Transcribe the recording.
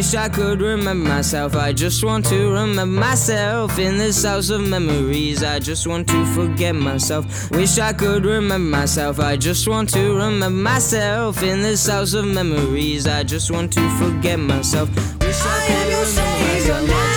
Wish I could remember myself. I just want to remember myself in this house of memories. I just want to forget myself. Wish I could remember myself. I just want to remember myself in this house of memories. I just want to forget myself. Wish I, I am your savior now.